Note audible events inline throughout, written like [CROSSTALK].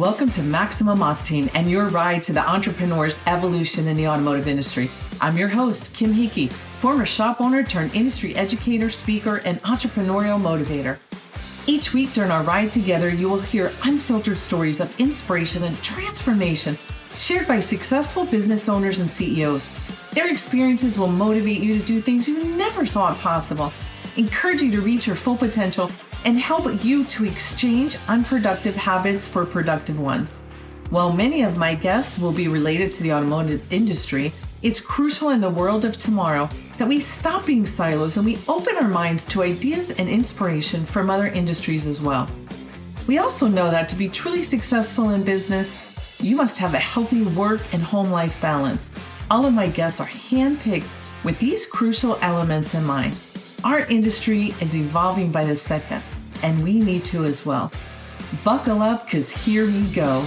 Welcome to Maximum Octane and your ride to the entrepreneur's evolution in the automotive industry. I'm your host, Kim Hickey, former shop owner turned industry educator, speaker, and entrepreneurial motivator. Each week during our ride together, you will hear unfiltered stories of inspiration and transformation shared by successful business owners and CEOs. Their experiences will motivate you to do things you never thought possible, encourage you to reach your full potential, and help you to exchange unproductive habits for productive ones. While many of my guests will be related to the automotive industry, it's crucial in the world of tomorrow that we stop being silos and we open our minds to ideas and inspiration from other industries as well. We also know that to be truly successful in business, you must have a healthy work and home life balance. All of my guests are handpicked with these crucial elements in mind. Our industry is evolving by the second, and we need to as well. Buckle up, because here we go.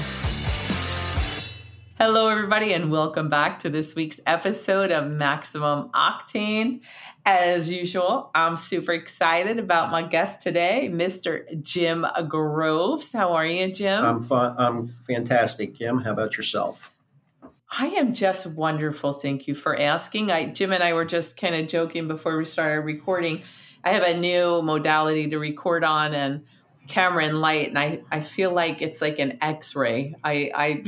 Hello, everybody, and welcome back to this week's episode of Maximum Octane. As usual, I'm super excited about my guest today, Mr. Jim Groves. How are you, Jim? I'm fun. I'm fantastic, Jim. How about yourself? I am just wonderful. Thank you for asking. I, Jim and I were just kind of joking before we started recording. I have a new modality to record on and camera and light, and I, I feel like it's like an X-ray. I, I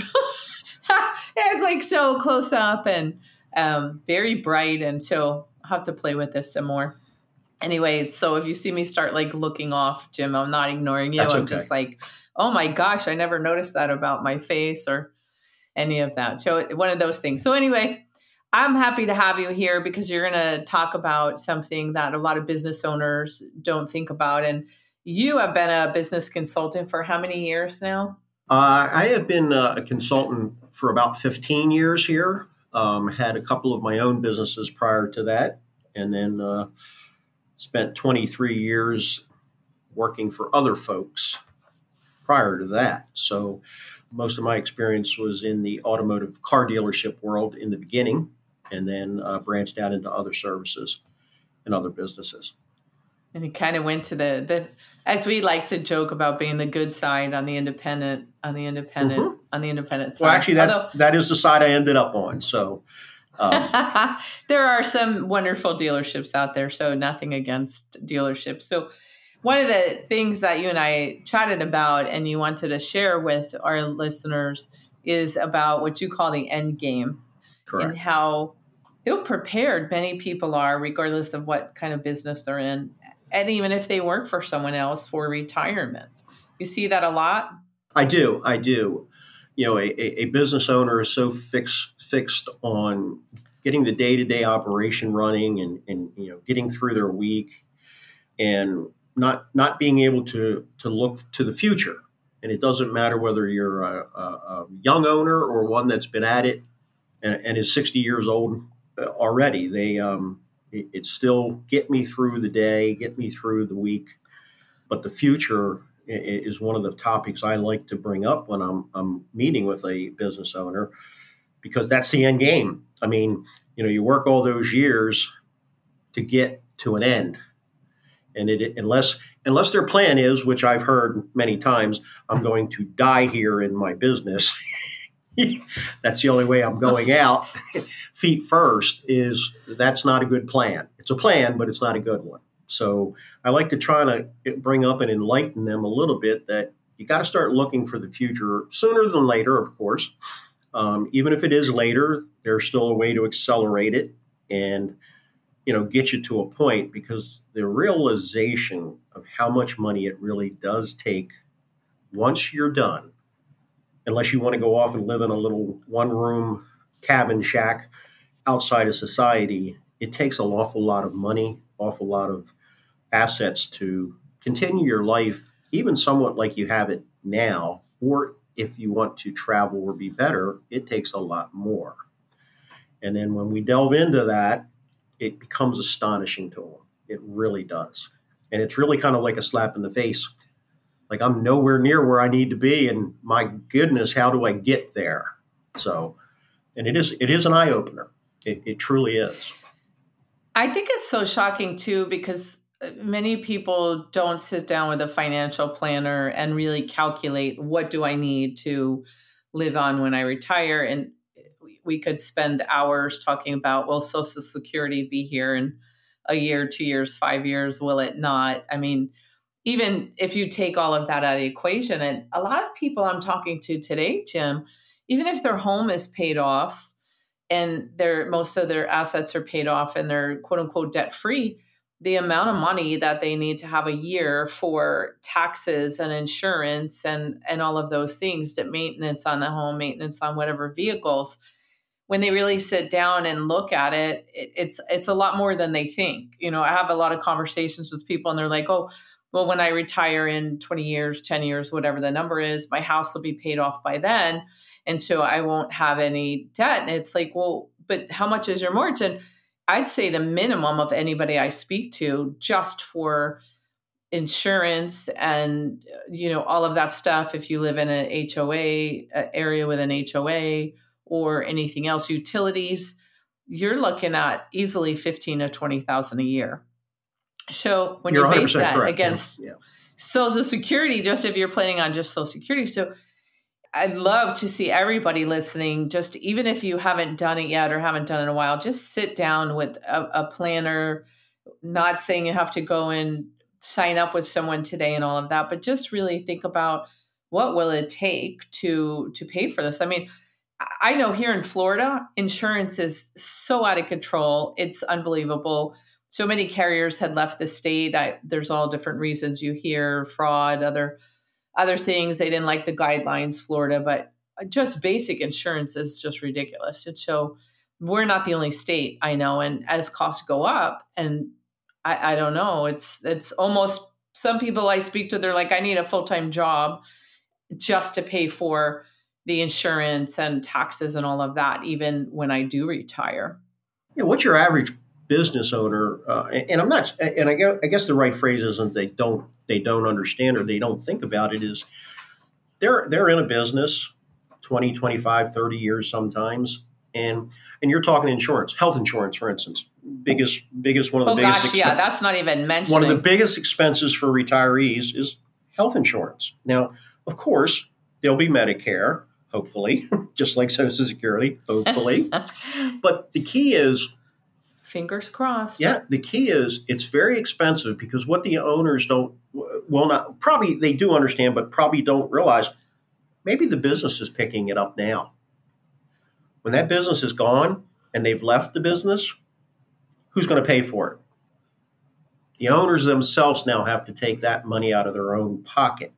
[LAUGHS] it's like so close up and um, very bright, and so I'll have to play with this some more. Anyway, so if you see me start like looking off, Jim, I'm not ignoring you. That's I'm just like, oh my gosh, I never noticed that about my face or any of that. So one of those things. So anyway, I'm happy to have you here because you're going to talk about something that a lot of business owners don't think about. And you have been a business consultant for how many years now? Uh, I have been uh, a consultant for about 15 years here. Um, had a couple of my own businesses prior to that, and then uh, spent 23 years working for other folks prior to that. So most of my experience was in the automotive car dealership world in the beginning, and then uh, branched out into other services and other businesses. And he kind of went to the the as we like to joke about being the good side on the independent on the independent Mhm. on the independent side. Well, actually, that's Although- that is the side I ended up on. So. Um, [LAUGHS] there are some wonderful dealerships out there, so nothing against dealerships. So, one of the things that you and I chatted about and you wanted to share with our listeners is about what you call the end game correct. and how ill prepared many people are, regardless of what kind of business they're in, and even if they work for someone else for retirement. You see that a lot? I do. I do. You know, a, a, business owner is so fixed fixed on getting the day to day operation running and, and you know getting through their week and not not being able to to look to the future. And it doesn't matter whether you're a, a, a young owner or one that's been at it and, and is 60 years old already. They um, it, it's still get me through the day, get me through the week, but the future is one of the topics I like to bring up when I'm, I'm meeting with a business owner because that's the end game. I mean, you know, you work all those years to get to an end. And it, unless unless their plan is, which I've heard many times, I'm going to die here in my business. [LAUGHS] that's the only way I'm going [LAUGHS] out feet first. Is that's not a good plan. It's a plan, but it's not a good one. So I like to try to bring up and enlighten them a little bit that you got to start looking for the future sooner than later, of course. Um, even if it is later, there's still a way to accelerate it and you know get you to a point because the realization of how much money it really does take once you're done, unless you want to go off and live in a little one room cabin shack outside of society, it takes an awful lot of money, awful lot of assets to continue your life, even somewhat like you have it now, or if you want to travel or be better, it takes a lot more. And then when we delve into that, it becomes astonishing to them. It really does. And it's really kind of like a slap in the face. Like I'm nowhere near where I need to be, and my goodness, how do I get there? So, and it is it is an eye opener. It, it truly is. I think it's so shocking too because uh, many people don't sit down with a financial planner and really calculate what do I need to live on when I retire. And we could spend hours talking about, will Social Security be here in a year, two years, five years, will it not? I mean, even if you take all of that out of the equation, and a lot of people I'm talking to today, Jim, even if their home is paid off and their most of their assets are paid off and they're quote unquote debt free, the amount of money that they need to have a year for taxes and insurance and and all of those things that maintenance on the home maintenance on whatever vehicles when they really sit down and look at it, it it's it's a lot more than they think you know i have a lot of conversations with people and they're like oh well when i retire in 20 years 10 years whatever the number is my house will be paid off by then and so i won't have any debt. And it's like well but how much is your mortgage? And I'd say the minimum of anybody I speak to just for insurance and you know all of that stuff if you live in an HOA area with an HOA or anything else utilities you're looking at easily 15 to 20,000 a year. So when you're you base that correct. against yeah. social security just if you're planning on just social security so I'd love to see everybody listening, just even if you haven't done it yet or haven't done it in a while, just sit down with a, a planner, not saying you have to go and sign up with someone today and all of that, but just really think about what will it take to to pay for this. I mean, I know here in Florida, insurance is so out of control. It's unbelievable. So many carriers had left the state. I, there's all different reasons you hear fraud, other other things. They didn't like the guidelines, Florida, but just basic insurance is just ridiculous. And so we're not the only state I know. And as costs go up, and I, I don't know, it's it's almost some people I speak to, they're like, I need a full time job just to pay for the insurance and taxes and all of that, even when I do retire. Yeah, what's your average business owner? Uh, and I'm not, and I guess, I guess the right phrase isn't they don't they don't understand or they don't think about it is they're they're in a business 20 25 30 years sometimes and and you're talking insurance health insurance for instance biggest biggest one of the oh, biggest gosh, expen- yeah that's not even mentioned one of the biggest expenses for retirees is health insurance now of course there'll be medicare hopefully [LAUGHS] just like social security hopefully [LAUGHS] but the key is fingers crossed. Yeah, the key is it's very expensive because what the owners don't, well, not probably they do understand, but probably don't realize maybe the business is picking it up now. When that business is gone and they've left the business, who's going to pay for it? The owners themselves now have to take that money out of their own pocket.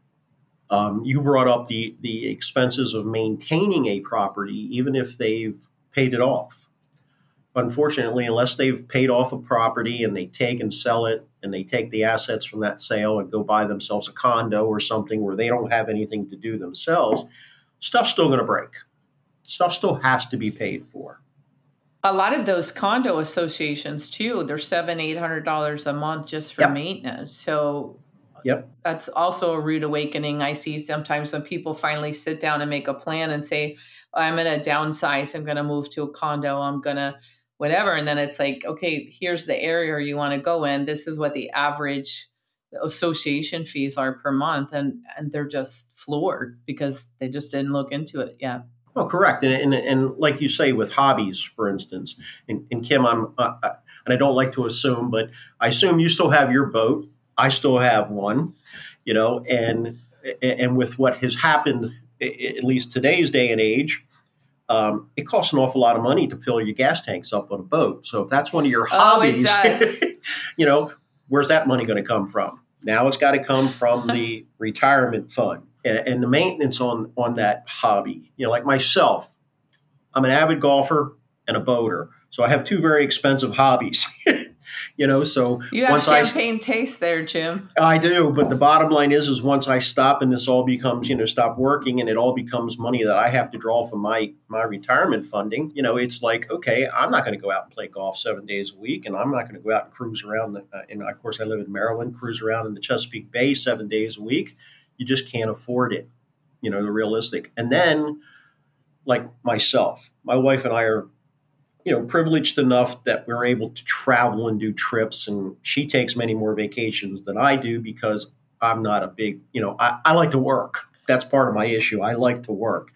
Um, you brought up the the expenses of maintaining a property, even if they've paid it off unfortunately, unless they've paid off a property and they take and sell it and they take the assets from that sale and go buy themselves a condo or something where they don't have anything to do themselves, stuff's still going to break. Stuff still has to be paid for. A lot of those condo associations too, they're seven, eight hundred dollars a month just for yep. maintenance. So Yep. That's also a rude awakening. I see sometimes when people finally sit down and make a plan and say, I'm going to downsize, I'm going to move to a condo, I'm going to whatever and then it's like okay here's the area you want to go in this is what the average association fees are per month and and they're just floored because they just didn't look into it yet Oh, correct. And, and, and like you say, with hobbies, for instance, and, and Kim, I'm, uh, uh and I don't like to assume, but I assume you still have your boat. I still have one, you know, and, and with what has happened, at least today's day and age, um, it costs an awful lot of money to fill your gas tanks up on a boat. So if that's one of your hobbies, oh, [LAUGHS] you know, where's that money going to come from? Now it's got to come from the [LAUGHS] retirement fund and, and the maintenance on on that hobby. You know, like myself, I'm an avid golfer and a boater, so I have two very expensive hobbies. [LAUGHS] you know so you have champagne I, taste there jim. I do but the bottom line is is once i stop and this all becomes you know stop working and it all becomes money that i have to draw from my my retirement funding you know it's like okay i'm not going to go out and play golf seven days a week and i'm not going to go out and cruise around the, uh, and of course i live in maryland cruise around in the chesapeake bay seven days a week. You just can't afford it you know the realistic. And then like myself my wife and i are you know, privileged enough that we're able to travel and do trips. And she takes many more vacations than I do because I'm not a big, you know, I, I like to work. That's part of my issue. I like to work.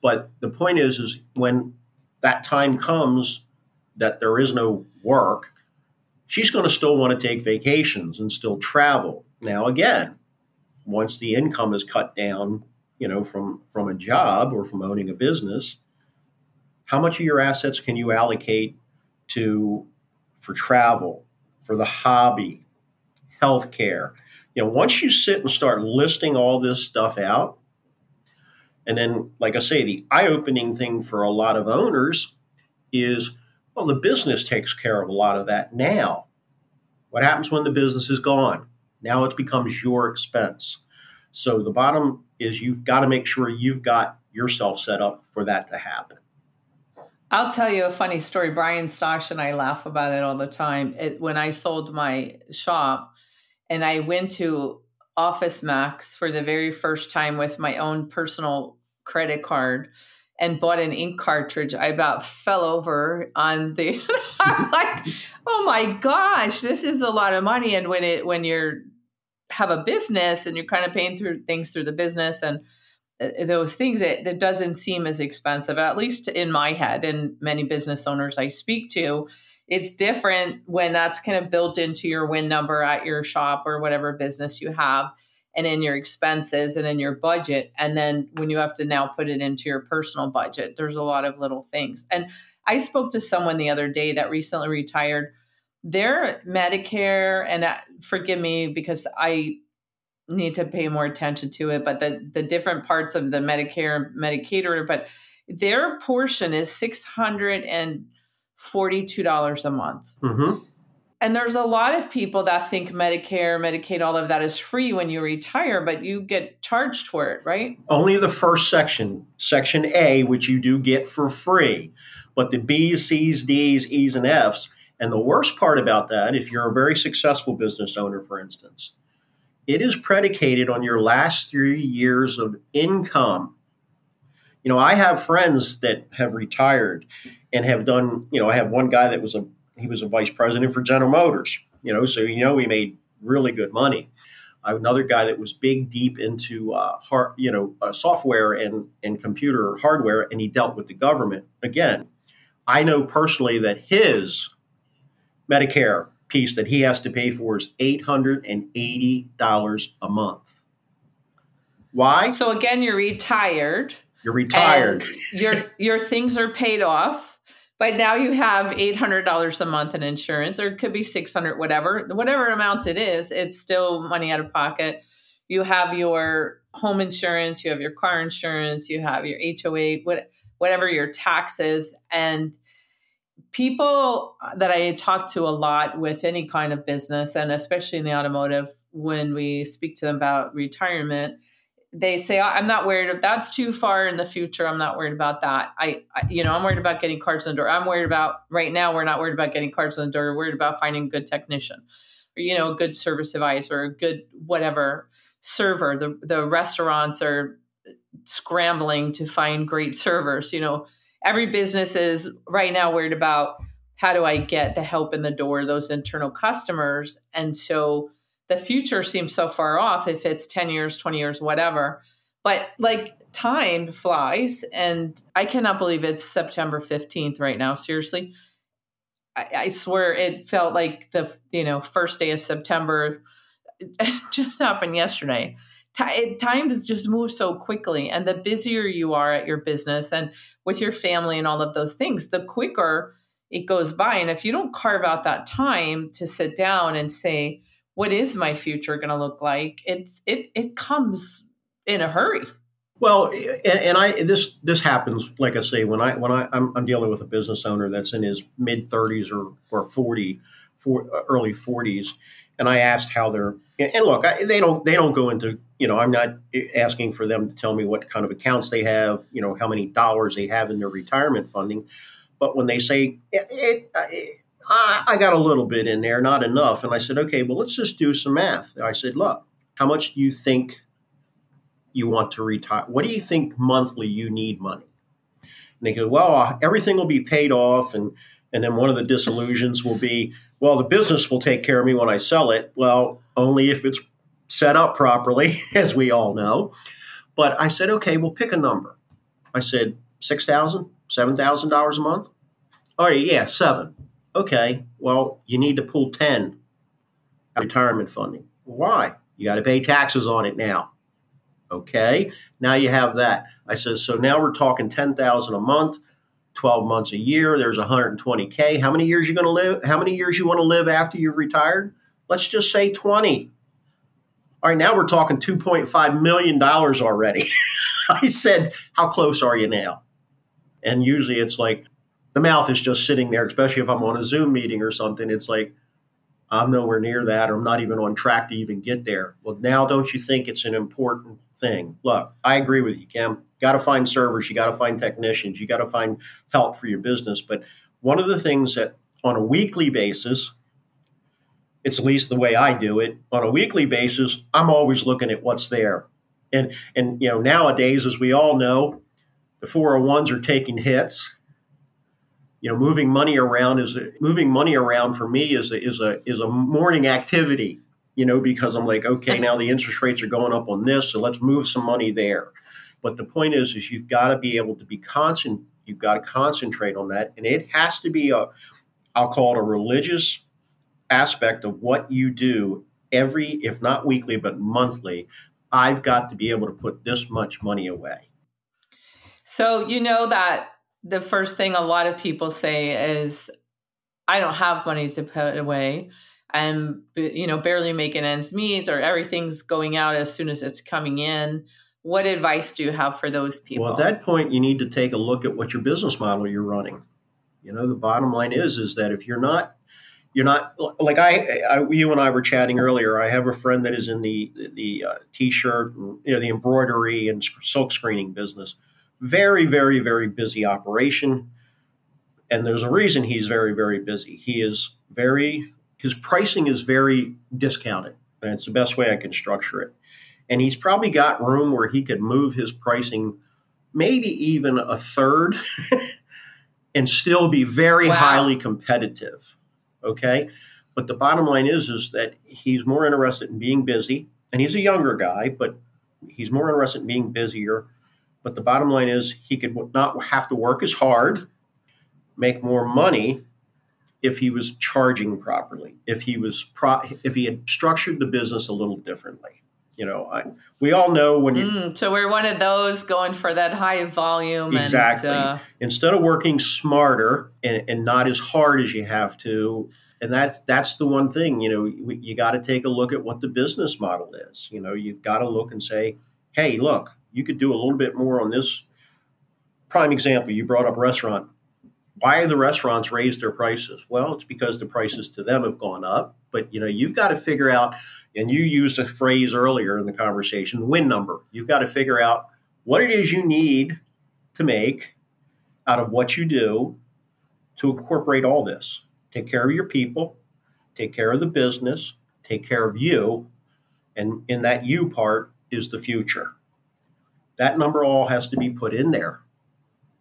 But the point is, is when that time comes that there is no work, she's going to still want to take vacations and still travel. Now, again, once the income is cut down, you know, from from a job or from owning a business, how much of your assets can you allocate to for travel, for the hobby, healthcare? You know, once you sit and start listing all this stuff out, and then, like I say, the eye-opening thing for a lot of owners is, well, the business takes care of a lot of that now. What happens when the business is gone? Now it becomes your expense. So the bottom is you've got to make sure you've got yourself set up for that to happen. I'll tell you a funny story. Brian Stosh and I laugh about it all the time. It, when I sold my shop and I went to Office Max for the very first time with my own personal credit card and bought an ink cartridge, I about fell over on the. [LAUGHS] Like, oh my gosh, this is a lot of money. And when it when you're have a business and you're kind of paying through things through the business and those things it, it doesn't seem as expensive at least in my head and many business owners i speak to it's different when that's kind of built into your win number at your shop or whatever business you have and in your expenses and in your budget. And then when you have to now put it into your personal budget there's a lot of little things. And i spoke to someone the other day that recently retired. Their medicare and uh, forgive me because i need to pay more attention to it. But the the different parts of the Medicare and Medicaid, but their portion is six hundred and forty two dollars a month. Mm-hmm. And there's a lot of people that think Medicare, Medicaid, all of that is free when you retire, but you get charged for it, right? Only the first section, Section A, which you do get for free. But the B's, C's, D's, E's, and F's, and the worst part about that, if you're a very successful business owner, for instance, it is predicated on your last three years of income. You know, I have friends that have retired and have done, you know, I have one guy that was a he was a vice president for General Motors, you know, so you know he made really good money. I have another guy that was big deep into uh, hard, you know, uh, software and and computer hardware, and he dealt with the government. Again, I know personally that his Medicare piece that he has to pay for is $880 a month. Why? So again, you're retired. You're retired. your your things are paid off, but now you have $800 a month in insurance or it could be 600 whatever. Whatever amount it is, it's still money out of pocket. You have your home insurance, you have your car insurance, you have your HOA, what, whatever your taxes and people that I talk to a lot with any kind of business, and especially in the automotive, when we speak to them about retirement, they say, "I'm not worried. That's too far in the future. I'm not worried about that. I, I, you know, I'm worried about getting cards in the door. I'm worried about right now. We're not worried about getting cards in the door. We're worried about finding a good technician, or you know, a good service advisor, a good whatever server. The the restaurants are scrambling to find great servers. You know." Every business is right now worried about how do I get the help in the door, those internal customers. And so the future seems so far off if it's 10 years, 20 years, whatever. But like time flies, and I cannot believe it's September 15th right now. Seriously. I, swear it felt like the you know first day of September [LAUGHS] just happened yesterday time has just moved so quickly and the busier you are at your business and with your family and all of those things the quicker it goes by. And if you don't carve out that time to sit down and say what is my future going to look like? it's it it comes in a hurry. Well and, and i this this happens like i say when i when i i'm, I'm dealing with a business owner that's in his mid 30s or or 40 for, early 40s and i asked how they're and look I, they don't they don't go into you know, I'm not asking for them to tell me what kind of accounts they have, you know, how many dollars they have in their retirement funding. But when they say, it, it, it, I got a little bit in there, not enough. And I said, okay, well, let's just do some math. I said, look, how much do you think you want to retire? What do you think monthly you need money? And they go, well, uh, everything will be paid off. And, and then one of the disillusions will be, well, the business will take care of me when I sell it. Well, only if it's set up properly, [LAUGHS] as we all know. But I said, okay, we'll pick a number. I said, $6,000, $7,000 a month? All right, yeah, seven. Okay, well, you need to pull 10 retirement funding. Why? You got to pay taxes on it now. Okay, now you have that. I said, so now we're talking 10,000 a month, 12 months a year. There's 120K. How many years you going to live? How many years you want to live after you've retired? Let's just say 20. All right, now we're talking $2.5 million already. [LAUGHS] I said, how close are you now? And usually it's like the mouth is just sitting there, especially if I'm on a Zoom meeting or something. It's like, I'm nowhere near that, or I'm not even on track to even get there. Well, now don't you think it's an important thing? Look, I agree with you, Kim. Got to find servers, you got to find technicians, you got to find help for your business. But one of the things that on a weekly basis, it's at least the way I do it. On a weekly basis, I'm always looking at what's there. And and you know, nowadays, as we all know, the 401s are taking hits you know, moving money around is moving money around for me is a, is a is a morning activity. You know, because I'm like, okay, now the interest rates are going up on this, so let's move some money there. But the point is, is you've got to be able to be constant. You've got to concentrate on that, and it has to be a, I'll call it a religious aspect of what you do every, if not weekly, but monthly. I've got to be able to put this much money away. So you know that the first thing a lot of people say is, I don't have money to put away. I'm, you know, barely making ends meet or everything's going out as soon as it's coming in. What advice do you have for those people? Well, at that point, you need to take a look at what your business model you're running. You know, the bottom line is, is that if you're not, you're not like I, I you and I were chatting earlier. I have a friend that is in the the uh, t-shirt, you know, the embroidery and silk screening business very, very, very busy operation. And there's a reason he's very, very busy. He is very, his pricing is very discounted. And it's the best way I can structure it. And he's probably got room where he could move his pricing maybe even a third [LAUGHS] and still be very wow. highly competitive. Okay. But the bottom line is, is that he's more interested in being busy. And he's a younger guy, but he's more interested in being busier but the bottom line is he could not have to work as hard, make more money if he was charging properly, if he was pro- if he had structured the business a little differently. You know, I, we all know when you. Mm, so we're one of those going for that high volume. Exactly. And, uh, Instead of working smarter and, and, not as hard as you have to, and that that's the one thing. You know, we, you got to take a look at what the business model is. You know, you've got to look and say, hey, look, you could do a little bit more on this. Prime example, you brought up restaurant. Why the restaurants raised their prices? Well, it's because the prices to them have gone up. But you know, you've got to figure out, and you used a phrase earlier in the conversation, win number. You've got to figure out what it is you need to make out of what you do to incorporate all this. Take care of your people, take care of the business, take care of you, and in that you part is the future that number all has to be put in there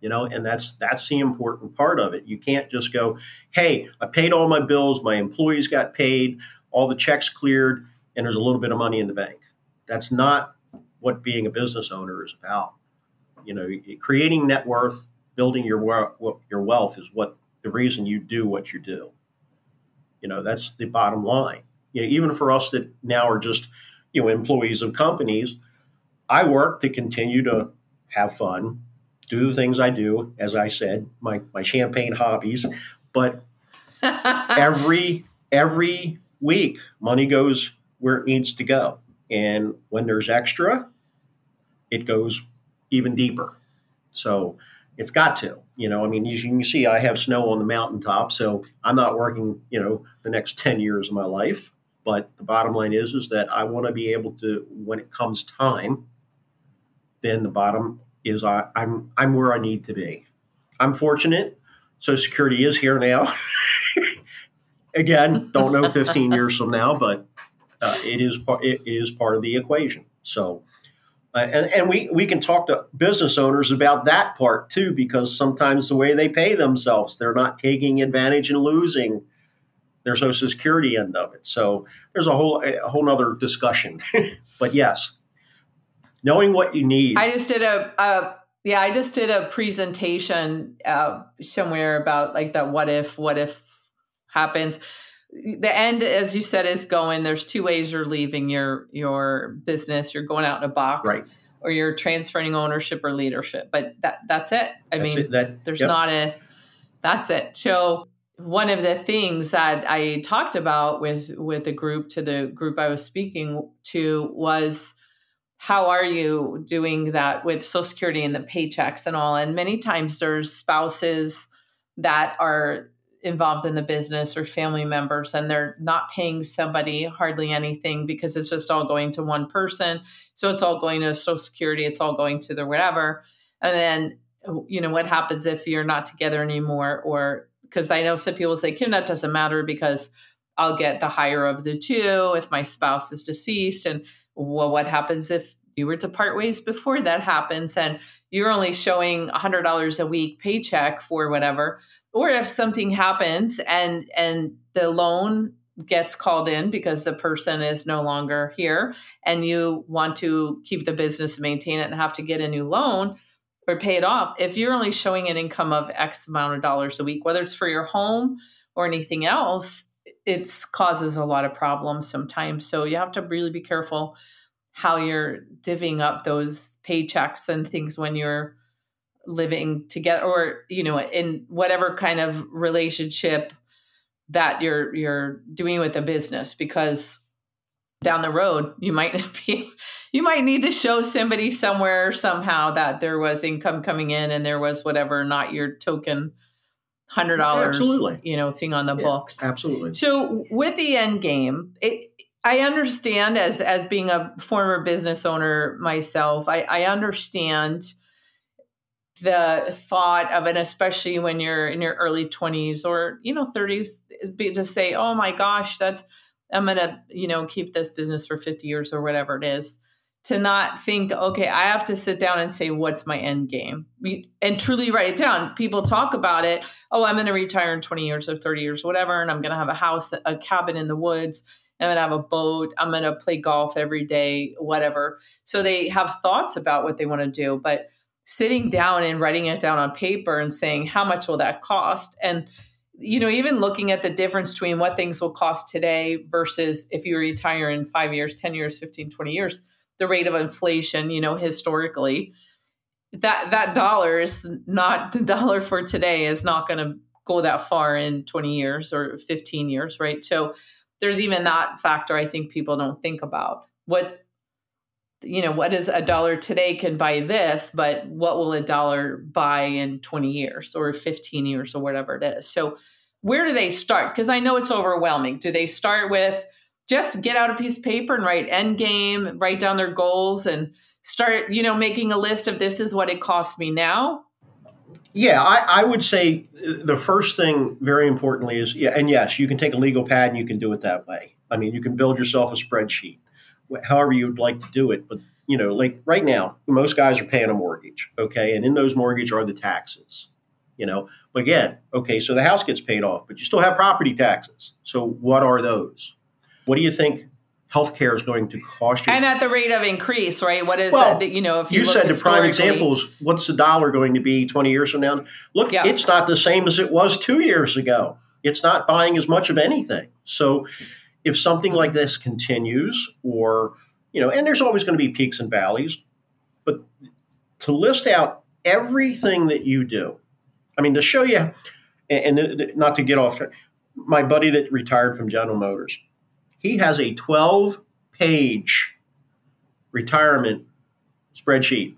you know and that's that's the important part of it. You can't just go hey i paid all my bills my employees got paid all the checks cleared and there's a little bit of money in the bank. That's not what being a business owner is about. You know creating net worth building your your wealth is what the reason you do what you do. You know that's the bottom line. You know even for us that now are just you know employees of companies I work to continue to have fun, do the things I do, as I said, my, my champagne hobbies. But [LAUGHS] every every week, money goes where it needs to go. And when there's extra, it goes even deeper. So it's got to, you know, I mean, as you can see, I have snow on the mountaintop, so I'm not working, you know, the next 10 years of my life. But the bottom line is, is that I want to be able to, when it comes time, then the bottom is I, I'm I'm where I need to be. I'm fortunate. Social Security is here now. [LAUGHS] Again, don't know 15 years from now, but uh, it is part it is part of the equation. So, Uh, and and we, we can talk to business owners about that part too, because sometimes the way they pay themselves, they're not taking advantage and losing their social security end of it. So there's a whole a whole other discussion. [LAUGHS] but yes, knowing what you need. I just did a, a yeah, I just did a presentation uh, somewhere about like that what if what if happens the end as you said is going there's two ways you're leaving your your business you're going out in a box right or you're transferring ownership or leadership but that that's it i that's mean it. That, there's yep. not a that's it so one of the things that i talked about with with the group to the group i was speaking to was how are you doing that with social security and the paychecks and all? And many times there's spouses that are involved in the business or family members and they're not paying somebody hardly anything because it's just all going to one person. So it's all going to social security it's all going to the whatever. And then you know what happens if you're not together anymore or because i know some people say kim that doesn't matter because i'll get the higher of the two if my spouse is deceased and well what happens if you were to part ways before that happens? And you're only showing $100 a week paycheck for whatever. Or if something happens and and the loan gets called in because the person is no longer here and you want to keep the business maintain it and have to get a new loan or pay it off if you're only showing an income of x amount of dollars a week whether it's for your home or anything else it causes a lot of problems sometimes. So you have to really be careful how you're divvying up those paychecks and things when you're living together or you know in whatever kind of relationship that you're you're doing with a business because down the road you might [LAUGHS] be you might need to show somebody somewhere somehow that there was income coming in and there was whatever not your token hundred dollars you know thing on the yeah, books. absolutely. So with the end game it, I understand as as being a former business owner myself, I, I understand the thought of it, especially when you're in your early 20s or you know 30s, to say, "Oh my gosh, that's I'm gonna you know keep this business for 50 years or whatever it is." To not think, okay, I have to sit down and say, what's my end game? and truly write it down. People talk about it. Oh, I'm going to retire in 20 years or 30 years, whatever, and I'm going to have a house, a cabin in the woods I'm going to have a boat. I'm going to play golf every day, whatever. So they have thoughts about what they want to do, but sitting down and writing it down on paper and saying, how much will that cost? And, you know, even looking at the difference between what things will cost today versus if you retire in five years, 10 years, 15, 20 years, the rate of inflation, you know, historically, that that dollar is not the dollar for today is not going to go that far in 20 years or 15 years, right? So there's even that factor I think people don't think about. What you know, what is a dollar today can buy this, but what will a dollar buy in 20 years or 15 years or whatever it is? So where do they start? Because I know it's overwhelming. Do they start with just get out a piece of paper and write end game, write down their goals and start, you know, making a list of this is what it costs me now? Yeah, I, I, would say uh, the first thing, very importantly, is yeah, and yes, you can take a legal pad and you can do it that way. I mean, you can build yourself a spreadsheet, however you'd like to do it. But you know, like right now, most guys are paying a mortgage, okay, and in those mortgage are the taxes. You know, but again, okay, so the house gets paid off, but you still have property taxes. So what are those? What do you think healthcare is going to cost you. And at the rate of increase, right? What is well, you know, if you, you said the prime examples, what's the dollar going to be 20 years from now? Look, yeah. it's not the same as it was two years ago. It's not buying as much of anything. So if something like this continues, or, you know, and there's always going to be peaks and valleys, but to list out everything that you do, I mean, to show you, and, not to get off, my buddy that retired from General Motors, he has a 12 page retirement spreadsheet.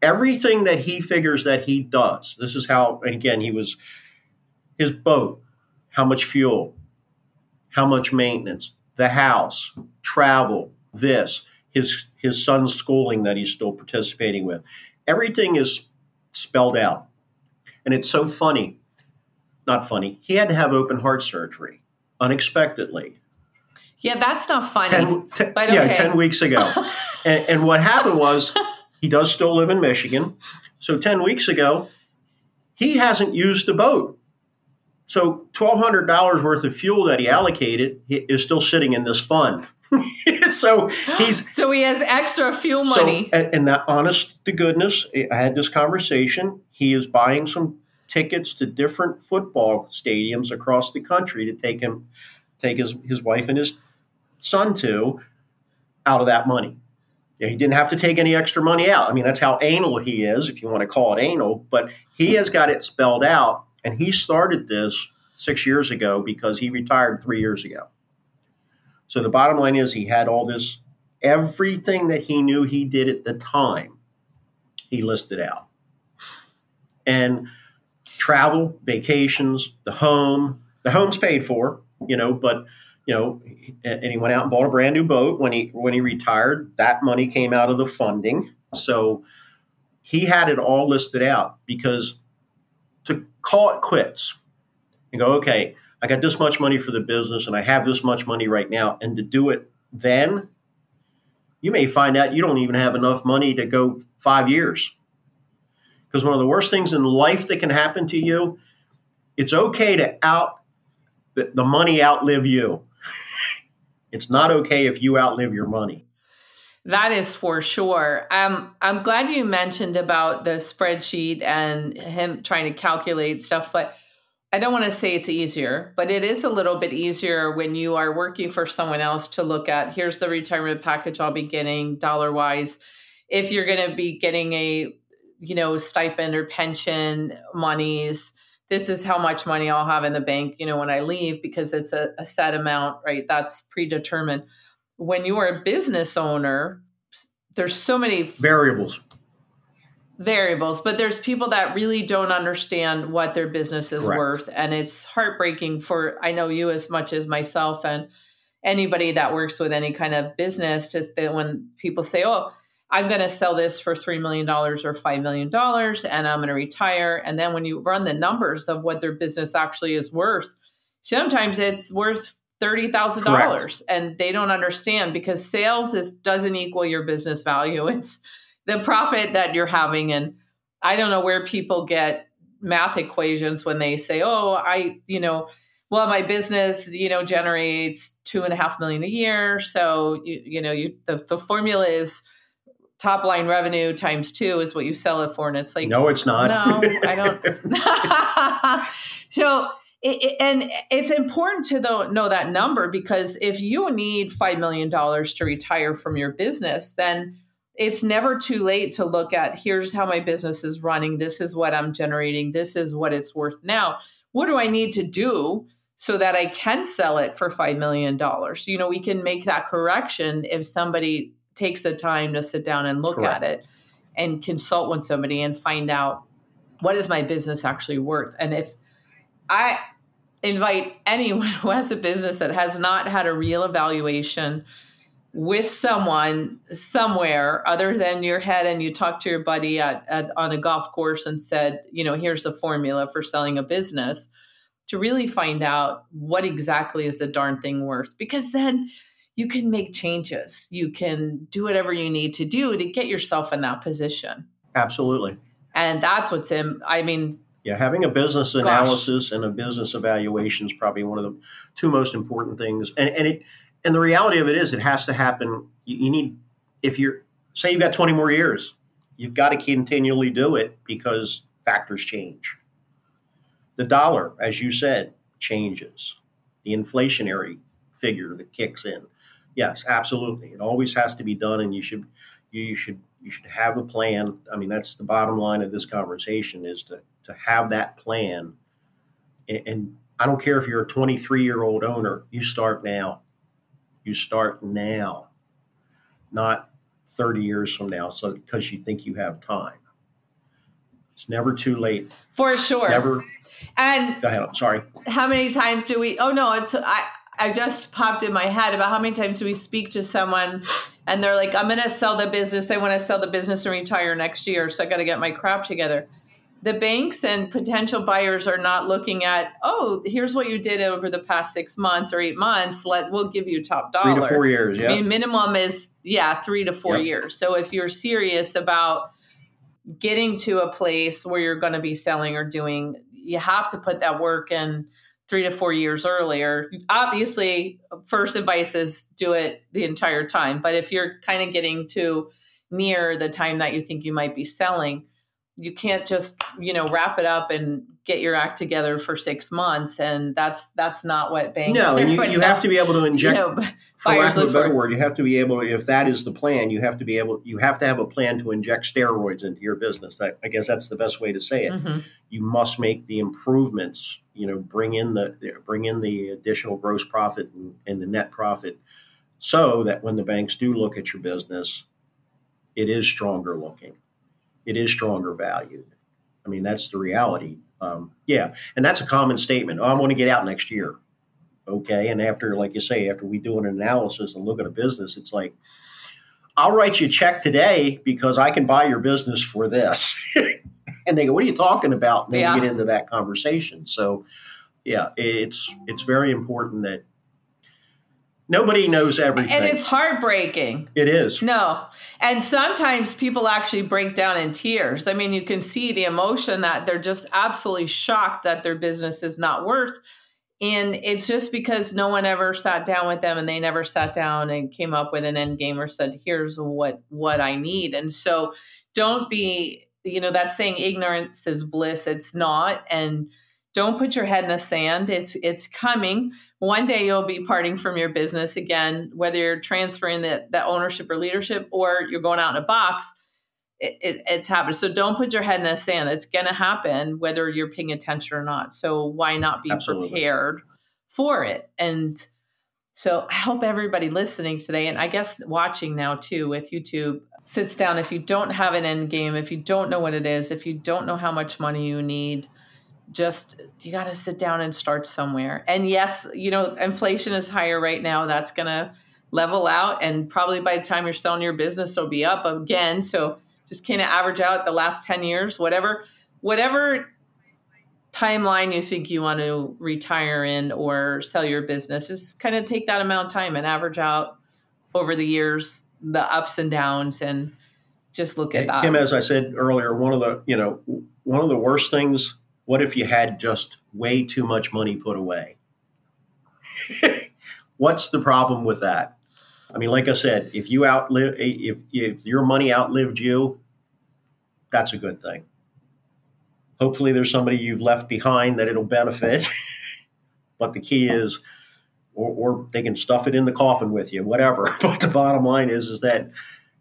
Everything that he figures that he does, this is how, and again, he was his boat, how much fuel, how much maintenance, the house, travel, this, his his son's schooling that he's still participating with. Everything is spelled out. And it's so funny. Not funny. He had to have open heart surgery unexpectedly. Yeah, that's not funny. Ten, ten but yeah, 10 weeks ago. [LAUGHS] and, and what happened was he does still live in Michigan. So 10 weeks ago, he hasn't used the boat. So $1,200 worth of fuel that he allocated is still sitting in this fund. [LAUGHS] so he's [GASPS] so he has extra fuel money. So, and, and that honest to goodness, I had this conversation. He is buying some tickets to different football stadiums across the country to take him, take his, his wife and his son to out of that money. Yeah, he didn't have to take any extra money out. I mean, that's how anal he is, if you want to call it anal, but he has got it spelled out. And he started this six years ago because he retired three years ago. So the bottom line is he had all this, everything that he knew he did at the time, he listed out. And travel, vacations, the home, the home's paid for, you know, but you know, and he went out and bought a brand new boat when he when he retired. That money came out of the funding. So he had it all listed out because to call it quits and go, okay, I got this much money for the business and I have this much money right now, and to do it then, you may find out you don't even have enough money to go five years. Because one of the worst things in life that can happen to you, it's okay to out the money outlive you. It's not okay if you outlive your money. That is for sure. Um, I'm glad you mentioned about the spreadsheet and him trying to calculate stuff, but I don't want to say it's easier, but it is a little bit easier when you are working for someone else to look at here's the retirement package I'll be getting dollar wise. If you're going to be getting a, you know, stipend or pension monies, this is how much money I'll have in the bank, you know, when I leave because it's a, a set amount, right? That's predetermined. When you are a business owner, there's so many variables variables but there's people that really don't understand what their business is Correct. worth and it's heartbreaking for i know you as much as myself and anybody that works with any kind of business just that when people say oh I'm going to sell this for $3 million or $5 million and I'm going to retire. And then when you run the numbers of what their business actually is worth, sometimes it's worth $30,000 and they don't understand because sales is doesn't equal your business value. [LAUGHS] It's the profit that you're having. And I don't know where people get math equations when they say, oh, I, you know, well, my business, you know, generates two and a half million a year. So, you, you know, you, the, the formula is top line revenue times two is what you sell it for. And it's like, no, it's not. No, [LAUGHS] I don't. [LAUGHS] so, it, it, and it's important to though, know that number because if you need $5 million to retire from your business, then it's never too late to look at here's how my business is running. This is what I'm generating. This is what it's worth now. What do I need to do so that I can sell it for $5 million? You know, we can make that correction if somebody takes the time to sit down and look Correct. at it and consult with somebody and find out what is my business actually worth and if i invite anyone [LAUGHS] who has a business that has not had a real evaluation with someone somewhere other than your head and you talk to your buddy at, at, on a golf course and said you know here's a formula for selling a business to really find out what exactly is the darn thing worth because then you can make changes. You can do whatever you need to do to get yourself in that position. Absolutely. And that's what's in, I mean, yeah, having a business analysis gosh. and a business evaluation is probably one of the two most important things. And, and it, and the reality of it is, it has to happen. You, you need, if you're, say you've got 20 more years, you've got to continually do it because factors change. The dollar, as you said, changes. The inflationary figure that kicks in yes, absolutely. It always has to be done, and you should you should you should have a plan. I mean, that's the bottom line of this conversation is to to have that plan. And, and I don't care if you're a 23 year old owner, you start now. You start now, not 30 years from now, so because you think you have time. It's never too late. For sure. Never. And go ahead. I'm sorry. How many times do we? Oh no, it's I. I just popped in my head about how many times do we speak to someone and they're like, I'm going to sell the business. I want to sell the business and retire next year. So I got to get my crap together. the banks and potential buyers are not looking at, oh, here's what you did over the past six months or eight months. Let we'll give you top dollar. Three to four years. Yeah. I mean, minimum is yeah, three to four yep. years. So if you're serious about getting to a place where you're going to be selling or doing, you have to put that work in three to four years earlier. Obviously, first advice is do it the entire time. But if you're kind of getting to near the time that you think you might be selling, you can't just you know wrap it up and get your act together for six months and that's that's not what banks no [LAUGHS] and you, you have to be able to inject you know, for lack of a better word you have to be able to, if that is the plan you have to be able you have to have a plan to inject steroids into your business that i guess that's the best way to say it mm-hmm. you must make the improvements you know bring in the bring in the additional gross profit and, and the net profit so that when the banks do look at your business it is stronger looking it is stronger valued. I mean, that's the reality. Um, yeah, and that's a common statement. Oh, I want to get out next year. Okay, and after, like you say, after we do an analysis and look at a business, it's like, I'll write you a check today because I can buy your business for this. [LAUGHS] and they go, "What are you talking about?" And then yeah. we get into that conversation. So, yeah, it's it's very important that Nobody knows everything. And it's heartbreaking. It is. No. And sometimes people actually break down in tears. I mean, you can see the emotion that they're just absolutely shocked that their business is not worth. And it's just because no one ever sat down with them and they never sat down and came up with an end game or said, here's what what I need. And so don't be, you know, that saying ignorance is bliss. It's not. And don't put your head in the sand. It's it's coming. One day you'll be parting from your business again, whether you're transferring that that ownership or leadership or you're going out in a box. It, it, it's happening. So don't put your head in the sand. It's going to happen whether you're paying attention or not. So why not be Absolutely. prepared for it? And so I hope everybody listening today, and I guess watching now too with YouTube, sits down. If you don't have an end game, if you don't know what it is, if you don't know how much money you need, just you got to sit down and start somewhere. And yes, you know, inflation is higher right now. That's going to level out. And probably by the time you're selling your business, it'll be up again. So just kind of average out the last 10 years, whatever, whatever timeline you think you want to retire in or sell your business, just kind of take that amount of time and average out over the years the ups and downs and just look at that. Kim, as I said earlier, one of the, you know, one of the worst things what if you had just way too much money put away? [LAUGHS] What's the problem with that? I mean, like I said, if you outlive, if, if your money outlived you, that's a good thing. Hopefully, there's somebody you've left behind that it'll benefit. [LAUGHS] but the key is, or, or, they can stuff it in the coffin with you, whatever. [LAUGHS] but the bottom line is, is that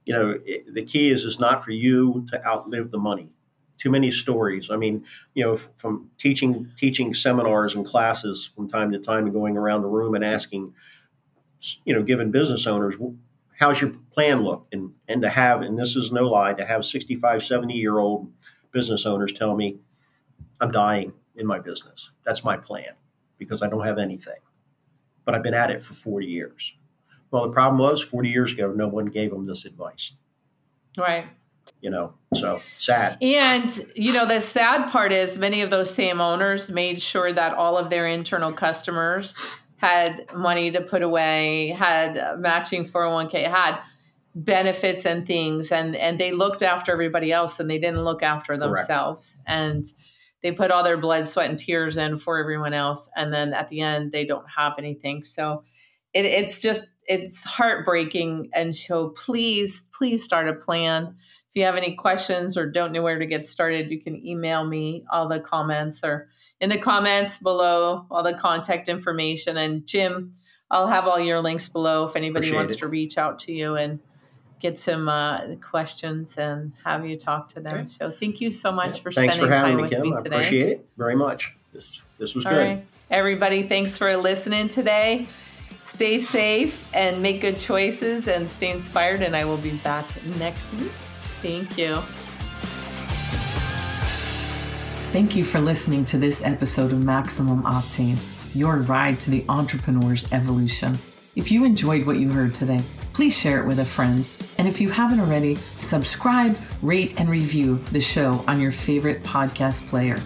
you know it, the key is is not for you to outlive the money too many stories. I mean, you know, from teaching teaching seminars and classes from time to time and going around the room and asking, you know, given business owners, how's your plan look? And and to have, and this is no lie, to have 65, 70 year old business owners tell me, I'm dying in my business. That's my plan because I don't have anything. But I've been at it for 40 years. Well, the problem was 40 years ago, no one gave them this advice. Right you know so sad and you know the sad part is many of those same owners made sure that all of their internal customers had money to put away had matching 401k had benefits and things and and they looked after everybody else and they didn't look after themselves Correct. and they put all their blood sweat and tears in for everyone else and then at the end they don't have anything so it, it's just it's heartbreaking and so please please start a plan if you have any questions or don't know where to get started, you can email me all the comments or in the comments below, all the contact information. And Jim, I'll have all your links below if anybody Appreciate wants it. to reach out to you and get some uh, questions and have you talk to them. Okay. So thank you so much yeah. for thanks spending for time me, with Kim. me today. I appreciate it very much. This, this was all good. Right. Everybody, thanks for listening today. Stay safe and make good choices and stay inspired. And I will be back next week. Thank you. Thank you for listening to this episode of Maximum Octane, your ride to the entrepreneur's evolution. If you enjoyed what you heard today, please share it with a friend And if you haven't already, subscribe, rate, and review the show on your favorite podcast player.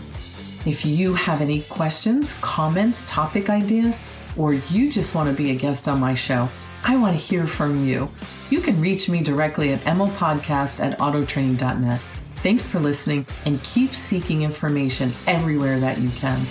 If you have any questions, comments, topic ideas, or you just want to be a guest on my show, I want to hear from you. You can reach me directly at emopodcast at autotraining.net. Thanks for listening and keep seeking information everywhere that you can.